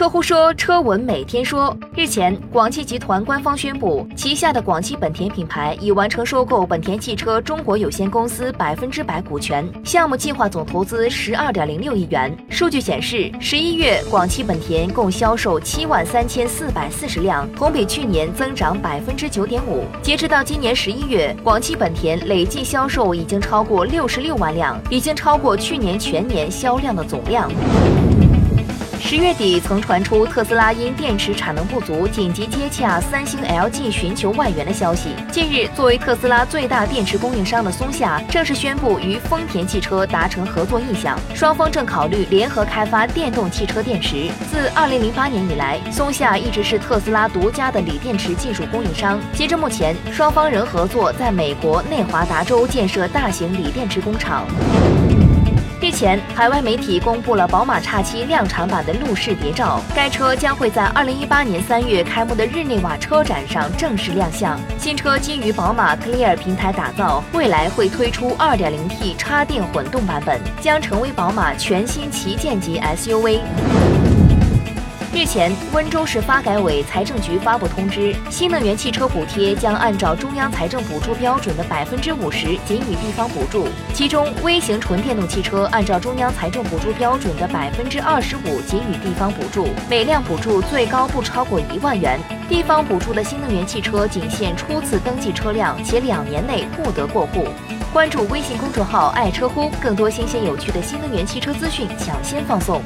车乎说，车闻每天说。日前，广汽集团官方宣布，旗下的广汽本田品牌已完成收购本田汽车中国有限公司百分之百股权，项目计划总投资十二点零六亿元。数据显示，十一月广汽本田共销售七万三千四百四十辆，同比去年增长百分之九点五。截止到今年十一月，广汽本田累计销售已经超过六十六万辆，已经超过去年全年销量的总量。十月底曾传出特斯拉因电池产能不足，紧急接洽三星、LG 寻求外援的消息。近日，作为特斯拉最大电池供应商的松下正式宣布与丰田汽车达成合作意向，双方正考虑联合开发电动汽车电池。自二零零八年以来，松下一直是特斯拉独家的锂电池技术供应商。截至目前，双方仍合作在美国内华达州建设大型锂电池工厂。日前，海外媒体公布了宝马 X7 量产版的路试谍照。该车将会在二零一八年三月开幕的日内瓦车展上正式亮相。新车基于宝马 Clear 平台打造，未来会推出二点零 T 插电混动版本，将成为宝马全新旗舰级 SUV。日前，温州市发改委、财政局发布通知，新能源汽车补贴将按照中央财政补助标准的百分之五十给予地方补助，其中微型纯电动汽车按照中央财政补助标准的百分之二十五给予地方补助，每辆补助最高不超过一万元。地方补助的新能源汽车仅限初次登记车辆，且两年内不得过户。关注微信公众号“爱车乎”，更多新鲜有趣的新能源汽车资讯抢先放送。